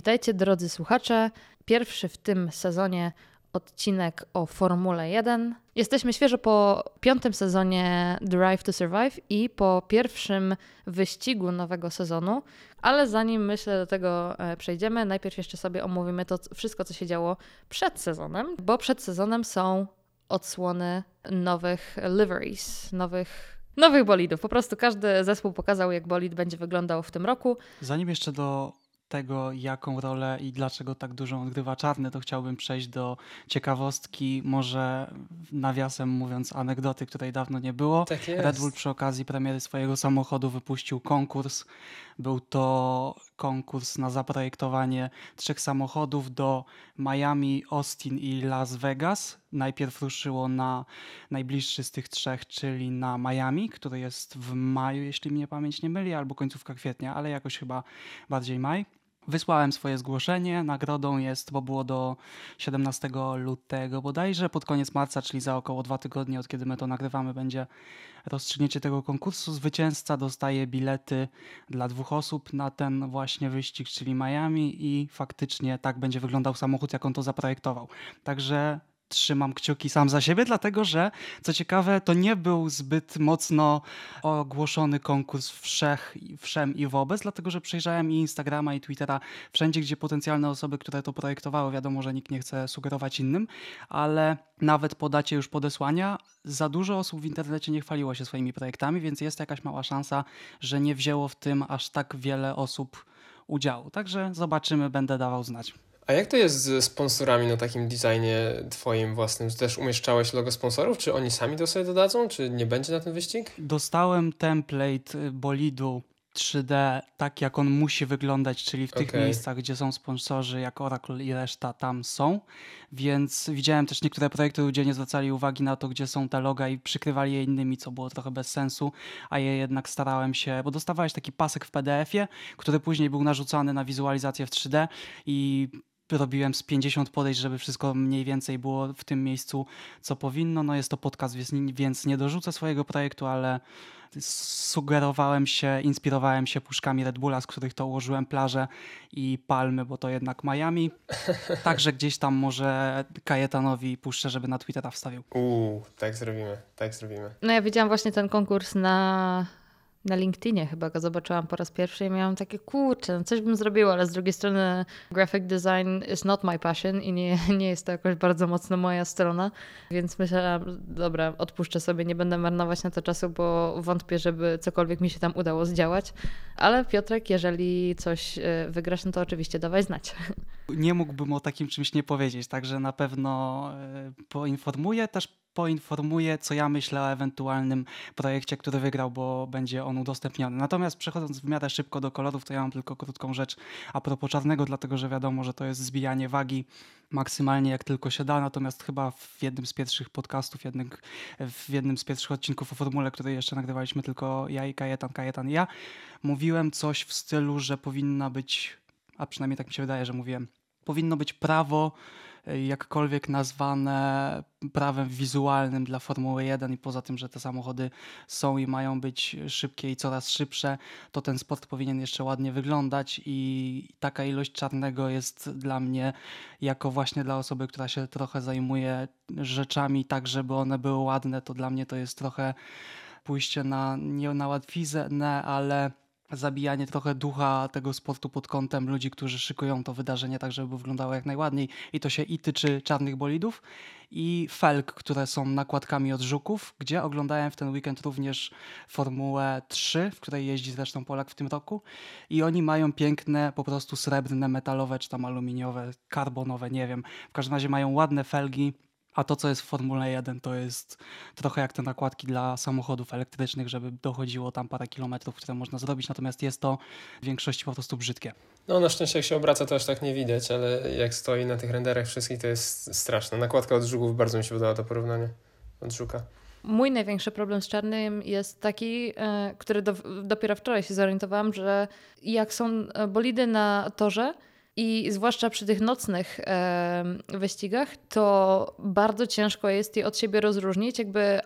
Witajcie drodzy słuchacze. Pierwszy w tym sezonie odcinek o Formule 1. Jesteśmy świeżo po piątym sezonie Drive to Survive i po pierwszym wyścigu nowego sezonu, ale zanim myślę do tego e, przejdziemy, najpierw jeszcze sobie omówimy to wszystko, co się działo przed sezonem, bo przed sezonem są odsłony nowych liveries, nowych nowych bolidów. Po prostu każdy zespół pokazał, jak bolid będzie wyglądał w tym roku. Zanim jeszcze do tego, jaką rolę i dlaczego tak dużą odgrywa czarny, to chciałbym przejść do ciekawostki, może nawiasem mówiąc anegdoty, której dawno nie było. Tak. Red Bull przy okazji premiery swojego samochodu wypuścił konkurs. Był to konkurs na zaprojektowanie trzech samochodów do Miami, Austin i Las Vegas. Najpierw ruszyło na najbliższy z tych trzech, czyli na Miami, który jest w maju, jeśli mnie pamięć nie myli, albo końcówka kwietnia, ale jakoś chyba bardziej maj. Wysłałem swoje zgłoszenie. Nagrodą jest, bo było do 17 lutego bodajże, pod koniec marca, czyli za około dwa tygodnie od kiedy my to nagrywamy, będzie rozstrzygnięcie tego konkursu. Zwycięzca dostaje bilety dla dwóch osób na ten właśnie wyścig, czyli Miami i faktycznie tak będzie wyglądał samochód, jak on to zaprojektował. Także trzymam kciuki sam za siebie, dlatego że, co ciekawe, to nie był zbyt mocno ogłoszony konkurs wszech, wszem i wobec, dlatego że przejrzałem i Instagrama, i Twittera, wszędzie, gdzie potencjalne osoby, które to projektowały, wiadomo, że nikt nie chce sugerować innym, ale nawet po dacie już podesłania, za dużo osób w internecie nie chwaliło się swoimi projektami, więc jest jakaś mała szansa, że nie wzięło w tym aż tak wiele osób udziału. Także zobaczymy, będę dawał znać. A jak to jest z sponsorami na takim designie twoim własnym? Też umieszczałeś logo sponsorów? Czy oni sami to sobie dodadzą? Czy nie będzie na ten wyścig? Dostałem template bolidu 3D tak, jak on musi wyglądać, czyli w tych Okej. miejscach, gdzie są sponsorzy, jak Oracle i reszta tam są. Więc widziałem też niektóre projekty, ludzie nie zwracali uwagi na to, gdzie są te loga i przykrywali je innymi, co było trochę bez sensu, a je jednak starałem się, bo dostawałeś taki pasek w PDF-ie, który później był narzucany na wizualizację w 3D i robiłem z 50 podejść, żeby wszystko mniej więcej było w tym miejscu, co powinno. No jest to podcast, więc, więc nie dorzucę swojego projektu, ale sugerowałem się, inspirowałem się puszkami Red Bulla, z których to ułożyłem plaże i palmy, bo to jednak Miami. Także gdzieś tam może Kajetanowi puszczę, żeby na Twittera wstawił. Uuu, tak zrobimy, tak zrobimy. No ja widziałam właśnie ten konkurs na, na LinkedInie chyba go zobaczyłam po raz pierwszy i miałam takie, kurczę, no coś bym zrobiła, ale z drugiej strony graphic design is not my passion i nie, nie jest to jakoś bardzo mocno moja strona, więc myślałam, dobra, odpuszczę sobie, nie będę marnować na to czasu, bo wątpię, żeby cokolwiek mi się tam udało zdziałać. Ale Piotrek, jeżeli coś y, wygrasz, no to oczywiście dawaj znać. Nie mógłbym o takim czymś nie powiedzieć, także na pewno e, poinformuję. Też poinformuję, co ja myślę o ewentualnym projekcie, który wygrał, bo będzie on udostępniony. Natomiast przechodząc w miarę szybko do kolorów, to ja mam tylko krótką rzecz a propos czarnego, dlatego że wiadomo, że to jest zbijanie wagi maksymalnie jak tylko się da, natomiast chyba w jednym z pierwszych podcastów, w jednym z pierwszych odcinków o formule, który jeszcze nagrywaliśmy tylko ja i Kajetan, Kajetan i ja, mówiłem coś w stylu, że powinna być, a przynajmniej tak mi się wydaje, że mówiłem, powinno być prawo jakkolwiek nazwane prawem wizualnym dla Formuły 1 i poza tym, że te samochody są i mają być szybkie i coraz szybsze, to ten sport powinien jeszcze ładnie wyglądać i taka ilość czarnego jest dla mnie jako właśnie dla osoby, która się trochę zajmuje rzeczami tak, żeby one były ładne, to dla mnie to jest trochę pójście na, nie na łatwiznę, ale zabijanie trochę ducha tego sportu pod kątem ludzi, którzy szykują to wydarzenie tak, żeby wyglądało jak najładniej. I to się i tyczy czarnych bolidów, i felg, które są nakładkami od żuków, gdzie oglądałem w ten weekend również Formułę 3, w której jeździ zresztą Polak w tym roku. I oni mają piękne, po prostu srebrne, metalowe, czy tam aluminiowe, karbonowe, nie wiem. W każdym razie mają ładne felgi a to, co jest w Formule 1, to jest trochę jak te nakładki dla samochodów elektrycznych, żeby dochodziło tam parę kilometrów, które można zrobić, natomiast jest to w większości po prostu brzydkie. No na szczęście jak się obraca to aż tak nie widać, ale jak stoi na tych renderach wszystkich to jest straszne. Nakładka od żuków, bardzo mi się podoba to porównanie od żuka. Mój największy problem z czarnym jest taki, e, który do, dopiero wczoraj się zorientowałam, że jak są e, bolidy na torze, i zwłaszcza przy tych nocnych wyścigach, to bardzo ciężko jest je od siebie rozróżnić. Jakby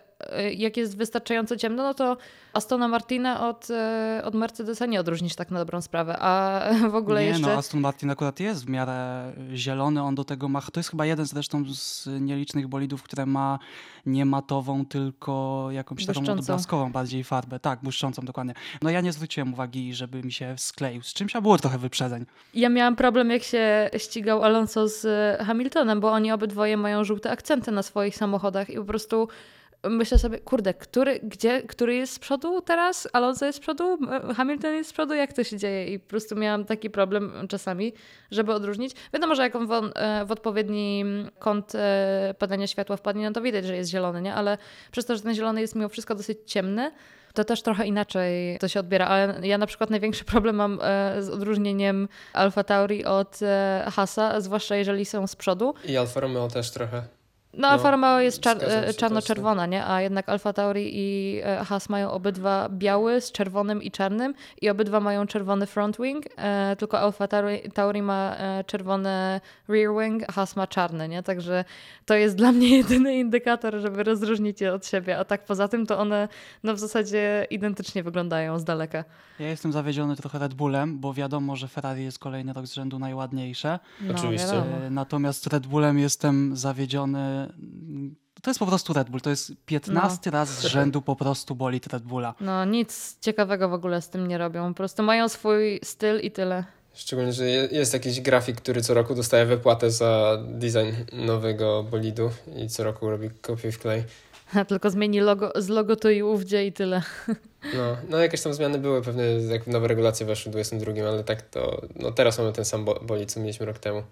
jak jest wystarczająco ciemno, no to Astona Martina od, y, od Mercedesa nie odróżnisz tak na dobrą sprawę, a w ogóle nie, jeszcze... no Aston Martin akurat jest w miarę zielony, on do tego ma, to jest chyba jeden zresztą z nielicznych bolidów, które ma nie matową, tylko jakąś taką Błyszczącą. blaskową bardziej farbę, tak, błyszczącą dokładnie. No ja nie zwróciłem uwagi, żeby mi się skleił z czymś, a było trochę wyprzedzeń. Ja miałam problem, jak się ścigał Alonso z e, Hamiltonem, bo oni obydwoje mają żółte akcenty na swoich samochodach i po prostu myślę sobie, kurde, który, gdzie, który jest z przodu teraz? Alonso jest z przodu? Hamilton jest z przodu? Jak to się dzieje? I po prostu miałam taki problem czasami, żeby odróżnić. Wiadomo, że jak on w, e, w odpowiedni kąt e, padania światła wpadnie, no to widać, że jest zielony, nie? Ale przez to, że ten zielony jest mimo wszystko dosyć ciemny, to też trochę inaczej to się odbiera. Ale ja na przykład największy problem mam e, z odróżnieniem Alfa Tauri od Hasa, zwłaszcza jeżeli są z przodu. I Alfa Romeo też trochę. No, No, Alfa Romeo jest czar- e, czarno-czerwona, nie? A jednak Alfa Tauri i e, Haas mają obydwa biały z czerwonym i czarnym i obydwa mają czerwony front wing, e, tylko Alfa Tauri, Tauri ma e, czerwony rear wing, a Haas ma czarny, nie? Także to jest dla mnie jedyny indykator, żeby rozróżnić je od siebie, a tak poza tym to one no, w zasadzie identycznie wyglądają z daleka. Ja jestem zawiedziony trochę Red Bullem, bo wiadomo, że Ferrari jest kolejny rok z rzędu najładniejsze. No, Oczywiście. wiadomo. E, Natomiast Red Bullem jestem zawiedziony. To jest po prostu Red Bull. To jest 15 raz z rzędu po prostu bolid Red Bulla. No nic ciekawego w ogóle z tym nie robią, po prostu mają swój styl i tyle. Szczególnie, że je- jest jakiś grafik, który co roku dostaje wypłatę za design nowego bolidu i co roku robi kopiuj w klej. Tylko zmieni logo, z logo to i ówdzie i tyle. No, no jakieś tam zmiany były, pewnie jak nowe regulacje weszły w 22, ale tak to, no teraz mamy ten sam bo- bolid, co mieliśmy rok temu.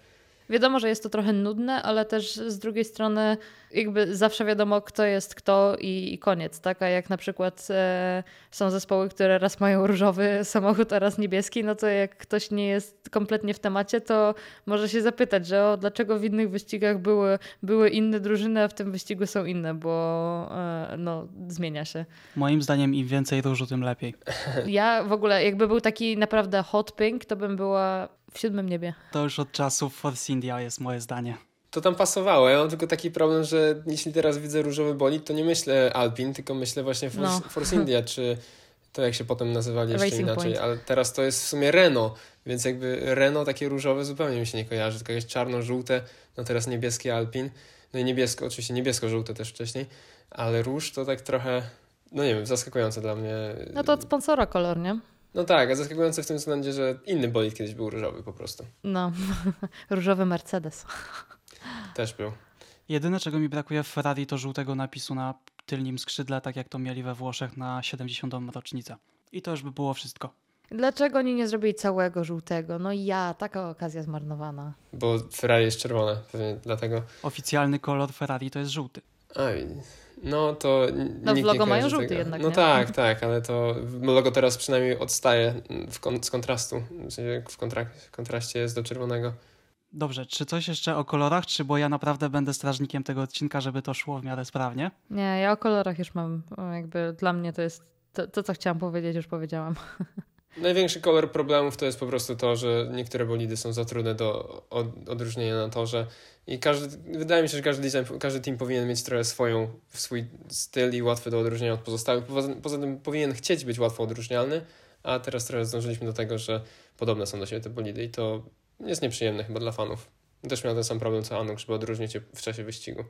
Wiadomo, że jest to trochę nudne, ale też z drugiej strony jakby zawsze wiadomo, kto jest kto i, i koniec, tak? A jak na przykład e, są zespoły, które raz mają różowy samochód, a raz niebieski, no to jak ktoś nie jest kompletnie w temacie, to może się zapytać, że o, dlaczego w innych wyścigach były, były inne drużyny, a w tym wyścigu są inne, bo e, no, zmienia się. Moim zdaniem im więcej różu, tym lepiej. Ja w ogóle, jakby był taki naprawdę hot pink, to bym była w siódmym niebie. To już od czasów Force India jest moje zdanie. To tam pasowało. Ja mam tylko taki problem, że jeśli teraz widzę różowy bolid, to nie myślę Alpin, tylko myślę właśnie Force, No. Force India, czy to jak się potem nazywali jeszcze Racing inaczej. Point. Ale teraz to jest w sumie Renault, więc jakby Renault takie różowe zupełnie mi się nie kojarzy, tylko jakieś czarno-żółte, no teraz niebieskie Alpin, no i niebiesko, oczywiście niebiesko-żółte też wcześniej, ale róż to tak trochę, no nie wiem, zaskakujące dla mnie. No to od sponsora kolor, nie? No tak, a zaskakujące w tym względzie, że inny bolid kiedyś był różowy po prostu. No, różowy Mercedes. Też był. Jedyne, czego mi brakuje w Ferrari, to żółtego napisu na tylnym skrzydle, tak jak to mieli we Włoszech na 70. rocznicę. I to już by było wszystko. Dlaczego oni nie zrobili całego żółtego? No ja, taka okazja zmarnowana. Bo Ferrari jest czerwone, pewnie dlatego. Oficjalny kolor Ferrari to jest żółty. Oj, no to. No w nikt logo nie kojarzy mają żółty tego. jednak, No nie? tak, tak, ale to logo teraz przynajmniej odstaje w kon- z kontrastu. W sensie w, kontra- w kontraście jest do czerwonego. Dobrze, czy coś jeszcze o kolorach, czy bo ja naprawdę będę strażnikiem tego odcinka, żeby to szło w miarę sprawnie? Nie, ja o kolorach już mam, jakby dla mnie to jest, to, to co chciałam powiedzieć już powiedziałam. Największy kolor problemów to jest po prostu to, że niektóre bolidy są za trudne do od- odróżnienia na torze. I każdy, wydaje mi się, że każdy design, każdy team powinien mieć trochę swoją, swój styl i łatwy do odróżnienia od pozostałych. Poza, poza tym powinien chcieć być łatwo odróżnialny, a teraz trochę zdążyliśmy do tego, że podobne są do siebie te bolidy i to jest nieprzyjemne chyba dla fanów. Też miał ten sam problem co Anuk, żeby odróżnić je w czasie wyścigu.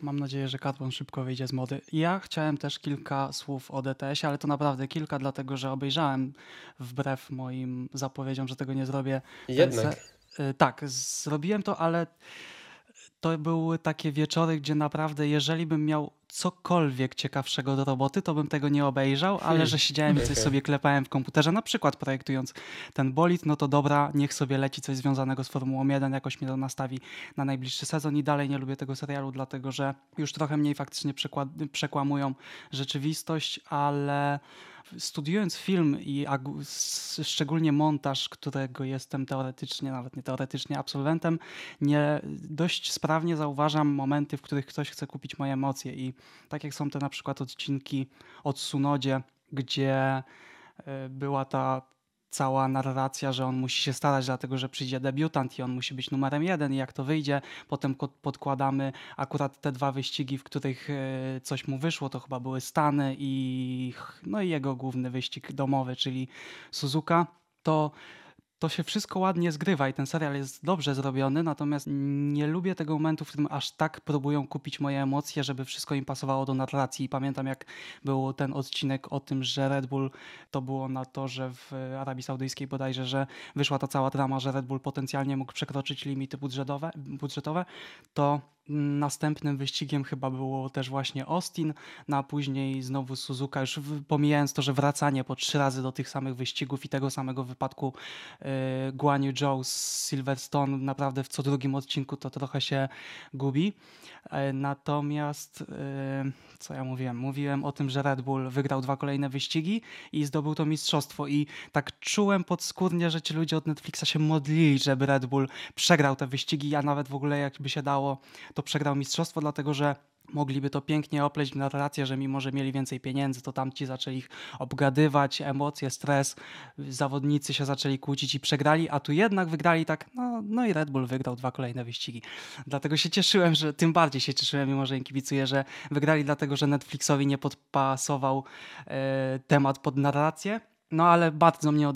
Mam nadzieję, że Carbon szybko wyjdzie z mody. Ja chciałem też kilka słów o DTS-ie, ale to naprawdę kilka, dlatego że obejrzałem wbrew moim zapowiedziom, że tego nie zrobię. Jednak. y, Tak, zrobiłem to, ale to były takie wieczory, gdzie naprawdę, jeżeli bym miał cokolwiek ciekawszego do roboty, to bym tego nie obejrzał, ale Hmm, że siedziałem i coś sobie klepałem w komputerze, na przykład projektując ten bolid, no to dobra, niech sobie leci coś związanego z Formułą 1, jakoś mnie to nastawi na najbliższy sezon i dalej nie lubię tego serialu, dlatego że już trochę mniej faktycznie przekłamują rzeczywistość, ale studiując film i szczególnie montaż, którego jestem teoretycznie, nawet nie teoretycznie absolwentem, nie dość sprawnie zauważam momenty, w których ktoś chce kupić moje emocje. I tak jak są te na przykład odcinki od Sunodzie, gdzie y, była ta cała narracja, że on musi się starać, dlatego że przyjdzie debiutant i on musi być numerem jeden i jak to wyjdzie, potem podkładamy akurat te dwa wyścigi, w których e, coś mu wyszło, to chyba były Stany i, no i jego główny wyścig domowy, czyli Suzuka, to to się wszystko ładnie zgrywa i ten serial jest dobrze zrobiony, natomiast nie lubię tego momentu, w którym aż tak próbują kupić moje emocje, żeby wszystko im pasowało do narracji. I pamiętam, jak był ten odcinek o tym, że Red Bull to było na to, że w Arabii Saudyjskiej bodajże, że wyszła ta cała drama, że Red Bull potencjalnie mógł przekroczyć limity budżetowe, budżetowe to Następnym wyścigiem chyba było też właśnie Austin, no a później znowu Suzuka, już pomijając to, że wracanie po trzy razy do tych samych wyścigów i tego samego wypadku yy, Guan Yu Zhou z Silverstone naprawdę w co drugim odcinku to trochę się gubi. Yy, natomiast yy, co ja mówiłem? Mówiłem o tym, że Red Bull wygrał dwa kolejne wyścigi i zdobył to mistrzostwo i tak czułem podskórnie, że ci ludzie od Netflixa się modlili, żeby Red Bull przegrał te wyścigi, a nawet w ogóle jakby się dało to przegrał mistrzostwo, dlatego że mogliby to pięknie opleść w narrację, że mimo, że mieli więcej pieniędzy, to tamci zaczęli ich obgadywać, emocje, stres, zawodnicy się zaczęli kłócić i przegrali, a tu jednak wygrali tak, no, no i Red Bull wygrał dwa kolejne wyścigi. Dlatego się cieszyłem, że tym bardziej się cieszyłem, mimo że im kibicuję, że wygrali dlatego, że Netflixowi nie podpasował e, temat pod narrację, no ale bardzo mnie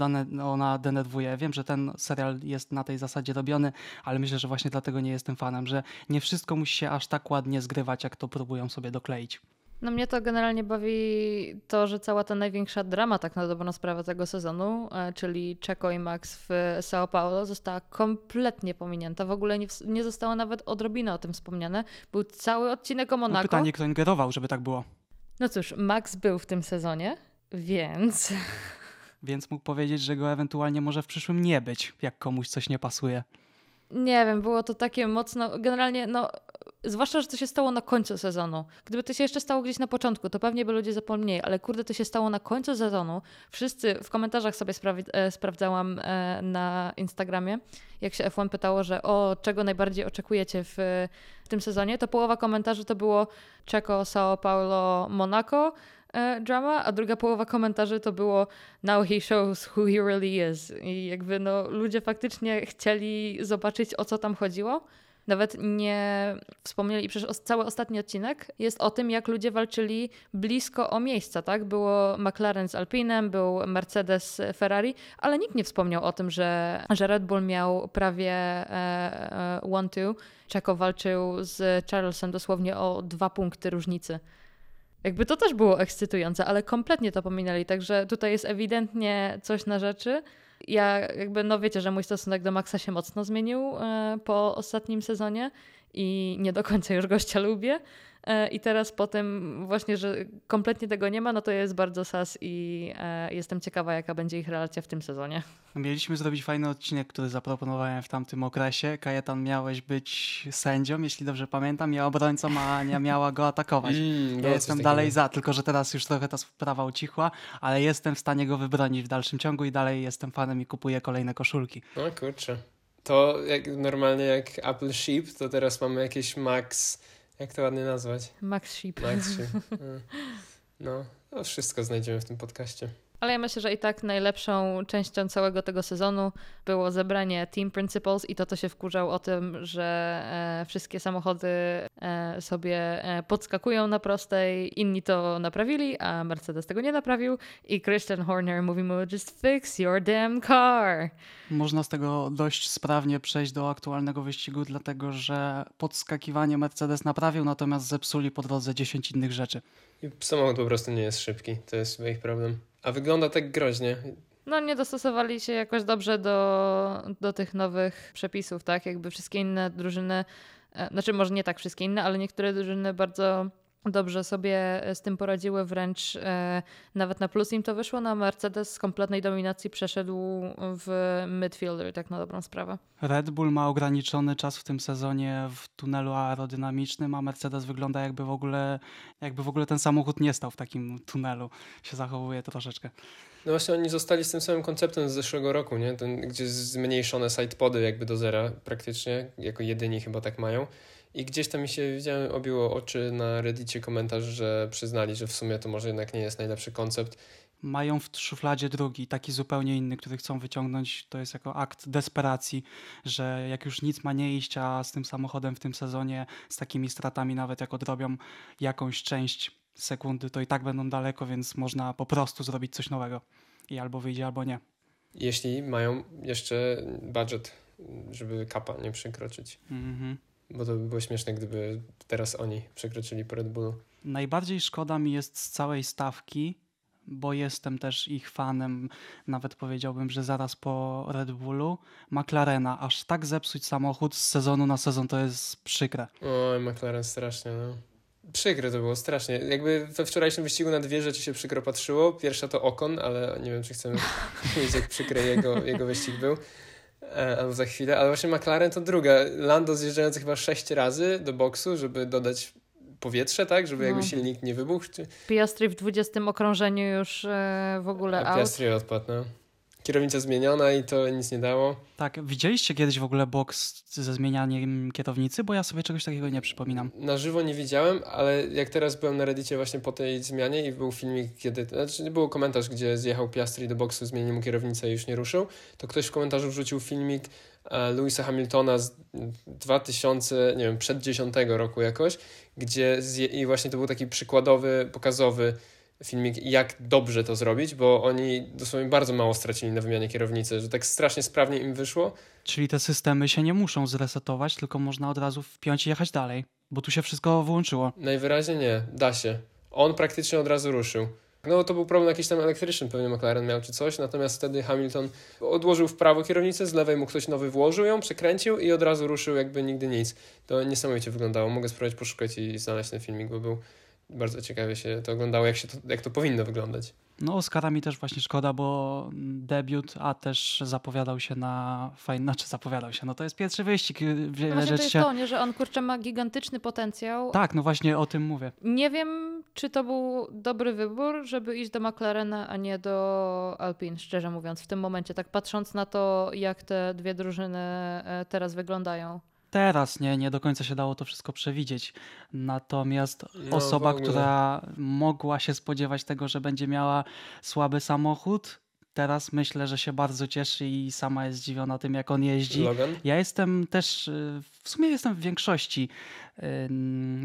ona denerwuje. Wiem, że ten serial jest na tej zasadzie robiony, ale myślę, że właśnie dlatego nie jestem fanem, że nie wszystko musi się aż tak ładnie zgrywać, jak to próbują sobie dokleić. No mnie to generalnie bawi to, że cała ta największa drama tak na dobrą sprawę tego sezonu, e, czyli Czeko i Max w São Paulo została kompletnie pominięta. W ogóle nie, nie zostało nawet odrobinę o tym wspomniane. Był cały odcinek o no Monako. No pytanie, kto ingerował, żeby tak było. No cóż, Max był w tym sezonie, więc więc mógł powiedzieć, że go ewentualnie może w przyszłym nie być, jak komuś coś nie pasuje. Nie wiem, było to takie mocno, generalnie no, zwłaszcza, że to się stało na końcu sezonu. Gdyby to się jeszcze stało gdzieś na początku, to pewnie by ludzie zapomnieli, ale kurde, to się stało na końcu sezonu. Wszyscy w komentarzach sobie e, sprawdzałam e, na Instagramie, jak się F1 pytało, że o czego najbardziej oczekujecie w, w tym sezonie, to połowa komentarzy to było Czeko, Sao Paulo, Monaco, drama, a druga połowa komentarzy to było Now he shows who he really is. I jakby no, ludzie faktycznie chcieli zobaczyć o co tam chodziło. Nawet nie wspomnieli, przecież cały ostatni odcinek jest o tym, jak ludzie walczyli blisko o miejsca, tak? Było McLaren z Alpinem, był Mercedes Ferrari, ale nikt nie wspomniał o tym, że, że Red Bull miał prawie e, e, one-two. Czeko walczył z Charlesem dosłownie o dwa punkty różnicy. Jakby to też było ekscytujące, ale kompletnie to pominęli, także tutaj jest ewidentnie coś na rzeczy. Ja jakby, no wiecie, że mój stosunek do Maxa się mocno zmienił e, po ostatnim sezonie i nie do końca już gościa lubię. E, I teraz po tym właśnie, że kompletnie tego nie ma, no to jest bardzo sas i e, jestem ciekawa, jaka będzie ich relacja w tym sezonie. Mieliśmy zrobić fajny odcinek, który zaproponowałem w tamtym okresie. Kajetan miałeś być sędzią, jeśli dobrze pamiętam, ja obrońcą, a Ania miała go atakować. Mm, ja jestem dalej za, tylko że teraz już trochę ta sprawa ucichła, ale jestem w stanie go wybronić w dalszym ciągu i dalej jestem fanem i kupuję kolejne koszulki. No kurczę. To jak normalnie jak Apple Sheep, to teraz mamy jakieś Max jak to ładnie nazwać? Max Sheep. Max Sheep. No, to wszystko znajdziemy w tym podcaście. Ale ja myślę, że i tak najlepszą częścią całego tego sezonu było zebranie Team Principles i to, to się wkurzał o tym, że e, wszystkie samochody e, sobie e, podskakują na prostej, inni to naprawili, a Mercedes tego nie naprawił i Christian Horner mówi mu just fix your damn car. Można z tego dość sprawnie przejść do aktualnego wyścigu, dlatego że podskakiwanie Mercedes naprawił, natomiast zepsuli po drodze 10 innych rzeczy. I samochód po prostu nie jest szybki, to jest ich problem. A wygląda tak groźnie. No nie dostosowali się jakoś dobrze do, do tych nowych przepisów, tak? Jakby wszystkie inne drużyny, e, znaczy może nie tak wszystkie inne, ale niektóre drużyny bardzo dobrze sobie z tym poradziły, wręcz e, nawet na plus im to wyszło, na Mercedes z kompletnej dominacji przeszedł w midfielder, tak na dobrą sprawę. Red Bull ma ograniczony czas w tym sezonie w tunelu aerodynamicznym, a Mercedes wygląda jakby w ogóle, jakby w ogóle ten samochód nie stał w takim tunelu, się zachowuje troszeczkę. No właśnie oni zostali z tym samym konceptem z zeszłego roku, nie? Ten, gdzie zmniejszone sidepody jakby do zera praktycznie, jako jedyni chyba tak mają. I gdzieś tam mi się widziałem, obiło oczy na Reddicie komentarz, że przyznali, że w sumie to może jednak nie jest najlepszy koncept. mają w szufladzie drugi, taki zupełnie inny, który chcą wyciągnąć. To jest jako akt desperacji, że jak już nic ma nie iść, a z tym samochodem w tym sezonie, z takimi stratami, nawet jak odrobią jakąś część sekundy, to i tak będą daleko, więc można po prostu zrobić coś nowego. I albo wyjdzie, albo nie. Jeśli mają jeszcze budżet, żeby kapa nie przekroczyć. Mhm. Bo to by było śmieszne, gdyby teraz oni przekroczyli po Red Bullu. Najbardziej szkoda mi jest z całej stawki, bo jestem też ich fanem, nawet powiedziałbym, że zaraz po Red Bullu, McLarena. Aż tak zepsuć samochód z sezonu na sezon to jest przykre. Oj, McLaren strasznie, no. Przykre to było, strasznie. Jakby we wczorajszym wyścigu na dwie rzeczy się przykro patrzyło. Pierwsza to Okon, ale nie wiem, czy chcemy wiedzieć, jak przykry jego, jego wyścig był. E, albo za chwilę. Ale właśnie McLaren to druga. Lando zjeżdżający chyba sześć razy do boksu, żeby dodać powietrze, tak? Żeby jakby No. silnik nie wybuchł. Piastri w 20 okrążeniu już e, w ogóle A. Piastri odpadł, no. Kierownica zmieniona i to nic nie dało. Tak, widzieliście kiedyś w ogóle boks ze zmienianiem kierownicy? Bo ja sobie czegoś takiego nie przypominam. Na żywo nie widziałem, ale jak teraz byłem na Reddicie właśnie po tej zmianie i był filmik, kiedy, znaczy był komentarz, gdzie zjechał Piastri do boksu, zmienił mu kierownicę i już nie ruszył, to ktoś w komentarzu wrzucił filmik e, Louisa Hamiltona z 2000, nie wiem, przed 10 roku jakoś, gdzie zje, i właśnie to był taki przykładowy, pokazowy filmik, jak dobrze to zrobić, bo oni dosłownie bardzo mało stracili na wymianie kierownicy, że tak strasznie sprawnie im wyszło, Czyli te systemy się nie muszą zresetować, tylko można od razu wpiąć i jechać dalej, bo tu się wszystko wyłączyło. Najwyraźniej nie, da się. On praktycznie od razu ruszył. No to był problem jakiś tam elektryczny, pewnie McLaren miał czy coś, natomiast wtedy Hamilton odłożył w prawo kierownicę, z lewej mu ktoś nowy włożył ją, przekręcił i od razu ruszył jakby nigdy nic. To niesamowicie wyglądało. Mogę spróbować poszukać i znaleźć ten filmik, bo był bardzo ciekawie się to oglądało, jak, się to, jak to powinno wyglądać. No Oscara mi też właśnie szkoda, bo debiut, a też zapowiadał się na fajny, znaczy zapowiadał się, no to jest pierwszy wyścig, No wiele właśnie to jest się... to, nie, że on kurczę ma gigantyczny potencjał. Tak, no właśnie o tym mówię. Nie wiem, czy to był dobry wybór, żeby iść do McLarena, a nie do Alpine, szczerze mówiąc, w tym momencie, tak patrząc na to, jak te dwie drużyny e, teraz wyglądają. Teraz nie, nie do końca się dało to wszystko przewidzieć. Natomiast No, osoba, która mogła się spodziewać tego, że będzie miała słaby samochód, teraz myślę, że się bardzo cieszy i sama jest zdziwiona tym, jak on jeździ. Logan? Ja jestem też, y, w sumie jestem w większości y,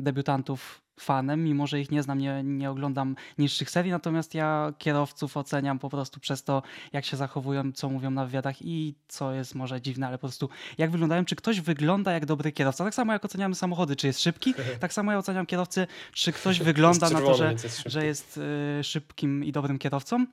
debiutantów fanem, mimo że ich nie znam, nie, nie oglądam niższych serii, natomiast ja kierowców oceniam po prostu przez to, jak się zachowują, co mówią na wywiadach i co jest może dziwne, ale po prostu jak wyglądają, czy ktoś wygląda jak dobry kierowca. Tak samo jak oceniamy samochody, czy jest szybki, tak samo ja oceniam kierowcy, czy ktoś wygląda Jest na to, że, jest że jest y, szybkim i dobrym kierowcą.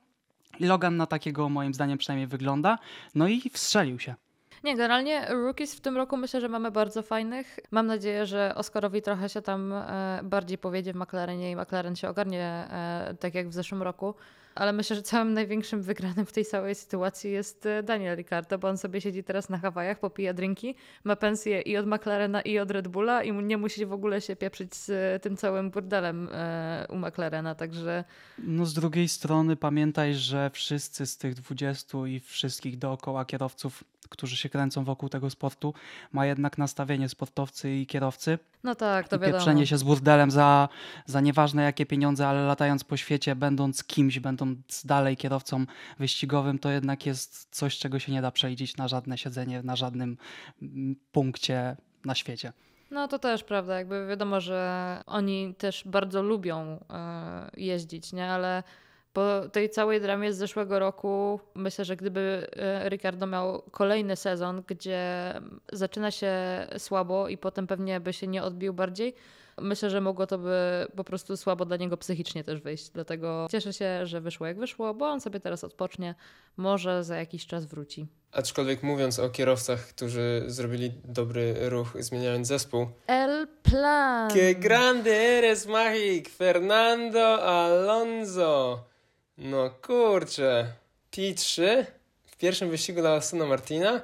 Logan na takiego moim zdaniem przynajmniej wygląda. No i wstrzelił się. Nie, generalnie rookies w tym roku myślę, że mamy bardzo fajnych. Mam nadzieję, że Oscarowi trochę się tam e, bardziej powiedzie w McLarenie i McLaren się ogarnie e, tak jak w zeszłym roku. Ale myślę, że całym największym wygranym w tej całej sytuacji jest e, Daniel Ricciardo, bo on sobie siedzi teraz na Hawajach, popija drinki, ma pensję i od McLarena i od Red Bulla i nie musi w ogóle się pieprzyć z e, tym całym burdelem e, u McLarena, także No z drugiej strony pamiętaj, że wszyscy z tych 20 i wszystkich dookoła kierowców, którzy się kręcą wokół tego sportu, ma jednak nastawienie sportowcy i kierowcy. no tak, to I wiadomo. pieprzenie się z burdelem za, za nieważne jakie pieniądze, ale latając po świecie, będąc kimś, będąc dalej kierowcą wyścigowym, to jednak jest coś, czego się nie da przejdzieć na żadne siedzenie, na żadnym mm, punkcie na świecie. No to też prawda, jakby wiadomo, że oni też bardzo lubią e, jeździć, nie? Ale po tej całej dramie z zeszłego roku myślę, że gdyby e, Ricardo miał kolejny sezon, gdzie zaczyna się słabo i potem pewnie by się nie odbił bardziej, myślę, że mogło to by po prostu słabo dla niego psychicznie też wyjść. Dlatego cieszę się, że wyszło jak wyszło, bo on sobie teraz odpocznie, może za jakiś czas wróci. Aczkolwiek mówiąc o kierowcach, którzy zrobili dobry ruch zmieniając zespół, El Plan! Que grande eres, Magic! Fernando Alonso! No kurczę. P3 w pierwszym wyścigu dla Astona Martina?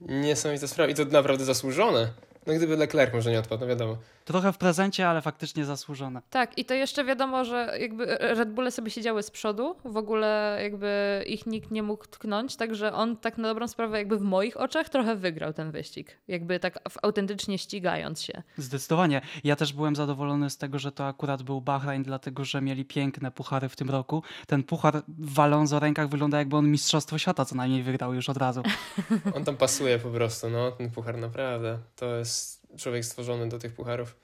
Niesamowita sprawa. I to naprawdę zasłużone. No gdyby Leclerc może nie odpadł, no wiadomo. Trochę w prezencie, ale faktycznie zasłużone. Tak, i to jeszcze wiadomo, że jakby Red Bulle sobie siedziały z przodu, w ogóle jakby ich nikt nie mógł tknąć, także on tak na dobrą sprawę jakby w moich oczach trochę wygrał ten wyścig. Jakby tak autentycznie ścigając się. Zdecydowanie. Ja też byłem zadowolony z tego, że to akurat był Bahrain, dlatego że mieli piękne puchary w tym roku. Ten puchar w Alonso rękach wygląda jakby on Mistrzostwo Świata co najmniej wygrał już od razu. On tam pasuje po prostu, no, ten puchar naprawdę. To jest człowiek stworzony do tych pucharów.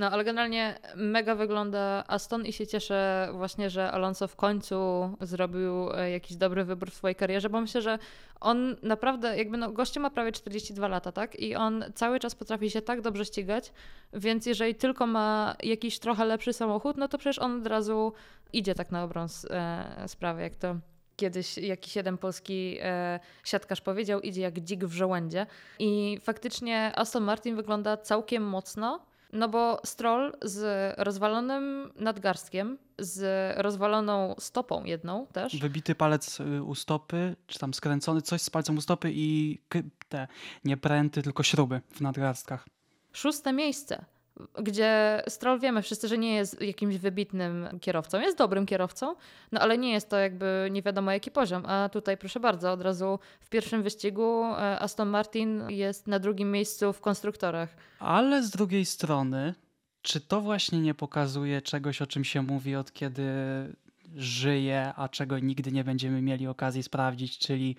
No, ale generalnie mega wygląda Aston i się cieszę właśnie, że Alonso w końcu zrobił e, jakiś dobry wybór w swojej karierze, bo myślę, że on naprawdę, jakby no, goście ma prawie 42 lata, tak? I on cały czas potrafi się tak dobrze ścigać, więc jeżeli tylko ma jakiś trochę lepszy samochód, no to przecież on od razu idzie tak na dobrą e, sprawę, jak to kiedyś jakiś jeden polski e, siatkarz powiedział, idzie jak dzik w żołędzie. I faktycznie Aston Martin wygląda całkiem mocno, no bo Stroll z rozwalonym nadgarstkiem, z rozwaloną stopą jedną też. Wybity palec y, u stopy, czy tam skręcony, coś z palcem u stopy i te nie pręty, tylko śruby w nadgarstkach. Szóste miejsce gdzie Stroll wiemy wszyscy, że nie jest jakimś wybitnym kierowcą. Jest dobrym kierowcą, no ale nie jest to jakby nie wiadomo jaki poziom. A tutaj proszę bardzo, od razu w pierwszym wyścigu e, Aston Martin jest na drugim miejscu w konstruktorach. Ale z drugiej strony, czy to właśnie nie pokazuje czegoś, o czym się mówi od kiedy żyje, a czego nigdy nie będziemy mieli okazji sprawdzić, czyli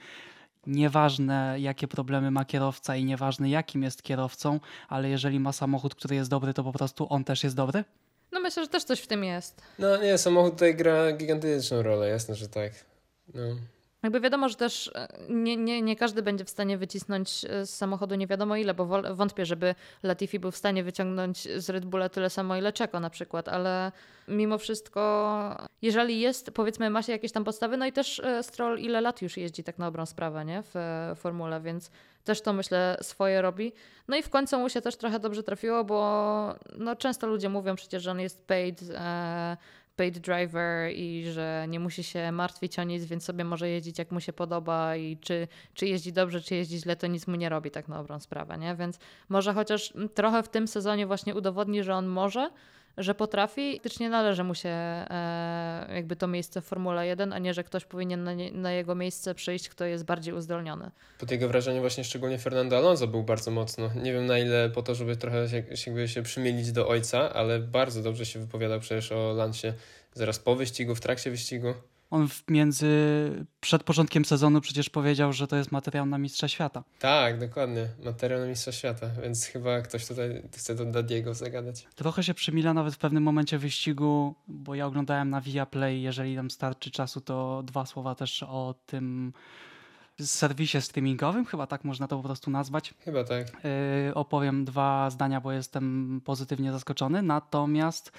Nieważne, jakie problemy ma kierowca i nieważne, jakim jest kierowcą, ale jeżeli ma samochód, który jest dobry, to po prostu on też jest dobry? No myślę, że też coś w tym jest. No nie, samochód tutaj gra gigantyczną rolę, jasne, że tak. No. Jakby wiadomo, że też e, nie, nie, nie każdy będzie w stanie wycisnąć e, z samochodu nie wiadomo ile, bo wątpię, żeby Latifi był w stanie wyciągnąć z Red Bulla tyle samo, ile Czeko na przykład, ale mimo wszystko, jeżeli jest, powiedzmy, ma się jakieś tam podstawy, no i też e, Stroll ile lat już jeździ tak na dobrą sprawę, nie, w formule, więc też to myślę swoje robi. No i w końcu mu się też trochę dobrze trafiło, bo no często ludzie mówią przecież, że on jest paid paid driver i że nie musi się martwić o nic, więc sobie może jeździć jak mu się podoba i czy, czy jeździ dobrze, czy jeździ źle, to nic mu nie robi tak na dobrą sprawę, nie? Więc może chociaż trochę w tym sezonie właśnie udowodni, że on może, że potrafi, faktycznie należy mu się e, jakby to miejsce w Formule 1, a nie, że ktoś powinien na, nie, na, jego miejsce przyjść, kto jest bardziej uzdolniony. Pod jego wrażenie właśnie szczególnie Fernando Alonso był bardzo mocno. Nie wiem na ile po to, żeby trochę się, jakby się przymielić do ojca, ale bardzo dobrze się wypowiadał przecież o Lancie zaraz po wyścigu, w trakcie wyścigu. On między przed początkiem sezonu przecież powiedział, że to jest materiał na Mistrza Świata. Tak, dokładnie. Materiał na Mistrza Świata, więc chyba ktoś tutaj chce do Dadiego zagadać. Trochę się przymila nawet w pewnym momencie wyścigu, bo ja oglądałem na Viaplay, jeżeli tam starczy czasu, to dwa słowa też o tym serwisie streamingowym, chyba tak można to po prostu nazwać. Chyba tak. Yy, opowiem dwa zdania, bo jestem pozytywnie zaskoczony. Natomiast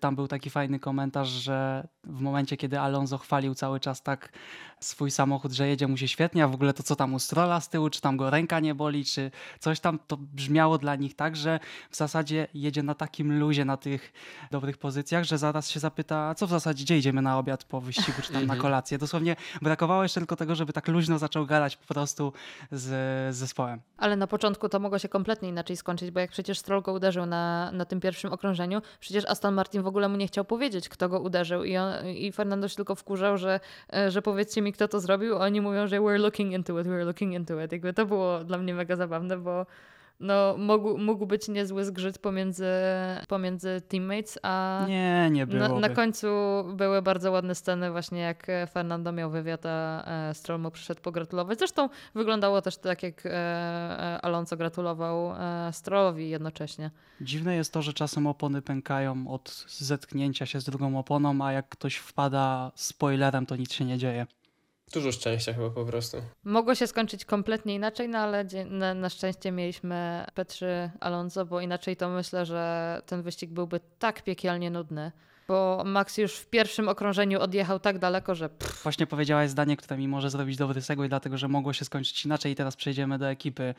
tam był taki fajny komentarz, że w momencie, kiedy Alonso chwalił cały czas tak swój samochód, że jedzie mu się świetnie, a w ogóle to co tam u Strola z tyłu, czy tam go ręka nie boli, czy coś tam, to brzmiało dla nich tak, że w zasadzie jedzie na takim luzie, na tych dobrych pozycjach, że zaraz się zapyta, co w zasadzie, gdzie idziemy na obiad po wyścigu, czy tam na mhm. kolację. Dosłownie brakowało jeszcze tylko tego, żeby tak luźno zaczął gadać po prostu z, z zespołem. Ale na początku to mogło się kompletnie inaczej skończyć, bo jak przecież Stroll go uderzył na, na tym pierwszym okrążeniu, przecież Aston Martin w ogóle mu nie chciał powiedzieć, kto go uderzył i, on, i Fernando się tylko wkurzał, że, e, że powiedzcie mi, kto to zrobił, oni mówią, że we're looking into it, we're looking into it. Jakby to było dla mnie mega zabawne, bo no, mógł, mógł być niezły zgrzyt pomiędzy, pomiędzy teammates, a nie, nie było. Na, na, końcu były bardzo ładne sceny, właśnie jak Fernando miał wywiad, a e, Stroll mu przyszedł pogratulować. Zresztą wyglądało też tak, jak e, Alonso gratulował Strollowi jednocześnie. Dziwne jest to, że czasem opony pękają od zetknięcia się z drugą oponą, a jak ktoś wpada spoilerem, to nic się nie dzieje. Dużo szczęścia chyba po prostu. Mogło się skończyć kompletnie inaczej, no ale na, na szczęście mieliśmy Petrzy Alonso, bo inaczej to myślę, że ten wyścig byłby tak piekielnie nudny. bo Max już w pierwszym okrążeniu odjechał tak daleko, że pff, Właśnie powiedziałaś zdanie, które mi może zrobić dobry segway, dlatego że mogło się skończyć inaczej i teraz przejdziemy do ekipy,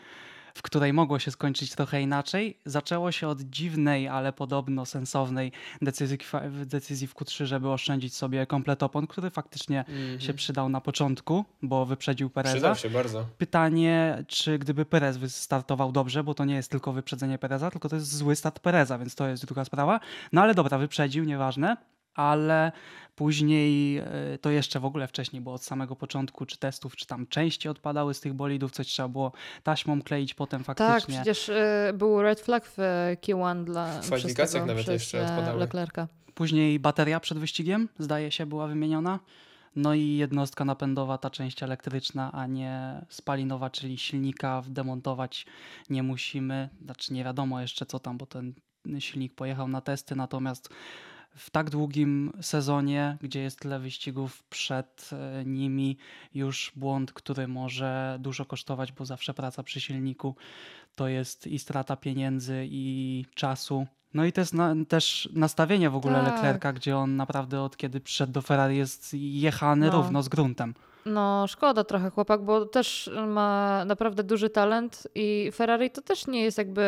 w której mogło się skończyć trochę inaczej. Zaczęło się od dziwnej, ale podobno sensownej decyzji, decyzji w Q3, żeby oszczędzić sobie kompletopon, który faktycznie Mhm. się przydał na początku, bo wyprzedził Pereza. Przydał się bardzo. Pytanie, czy gdyby Perez wystartował dobrze, bo to nie jest tylko wyprzedzenie Pereza, tylko to jest zły start Pereza, więc to jest druga sprawa. No ale dobra, wyprzedził, nieważne. Ale później, e, to jeszcze w ogóle wcześniej, bo od samego początku, czy testów, czy tam części odpadały z tych bolidów, coś trzeba było taśmą kleić potem tak, faktycznie. przecież y, był red flag w y, Q1 dla W przez kwalifikacjach tego, nawet przez, jeszcze e, odpadały. Leclerca. Później bateria przed wyścigiem, zdaje się, była wymieniona. No i jednostka napędowa, ta część elektryczna, a nie spalinowa, czyli silnika wdemontować nie musimy. Znaczy nie wiadomo jeszcze co tam, bo ten silnik pojechał na testy, natomiast w tak długim sezonie, gdzie jest tyle wyścigów przed e, nimi, już błąd, który może dużo kosztować, bo zawsze praca przy silniku to jest i strata pieniędzy, i czasu. No i to jest na, też nastawienie w ogóle Tak. Leclerca, gdzie on naprawdę od kiedy przyszedł do Ferrari jest jechany No. równo z gruntem. No, szkoda trochę chłopak, bo też ma naprawdę duży talent i Ferrari to też nie jest jakby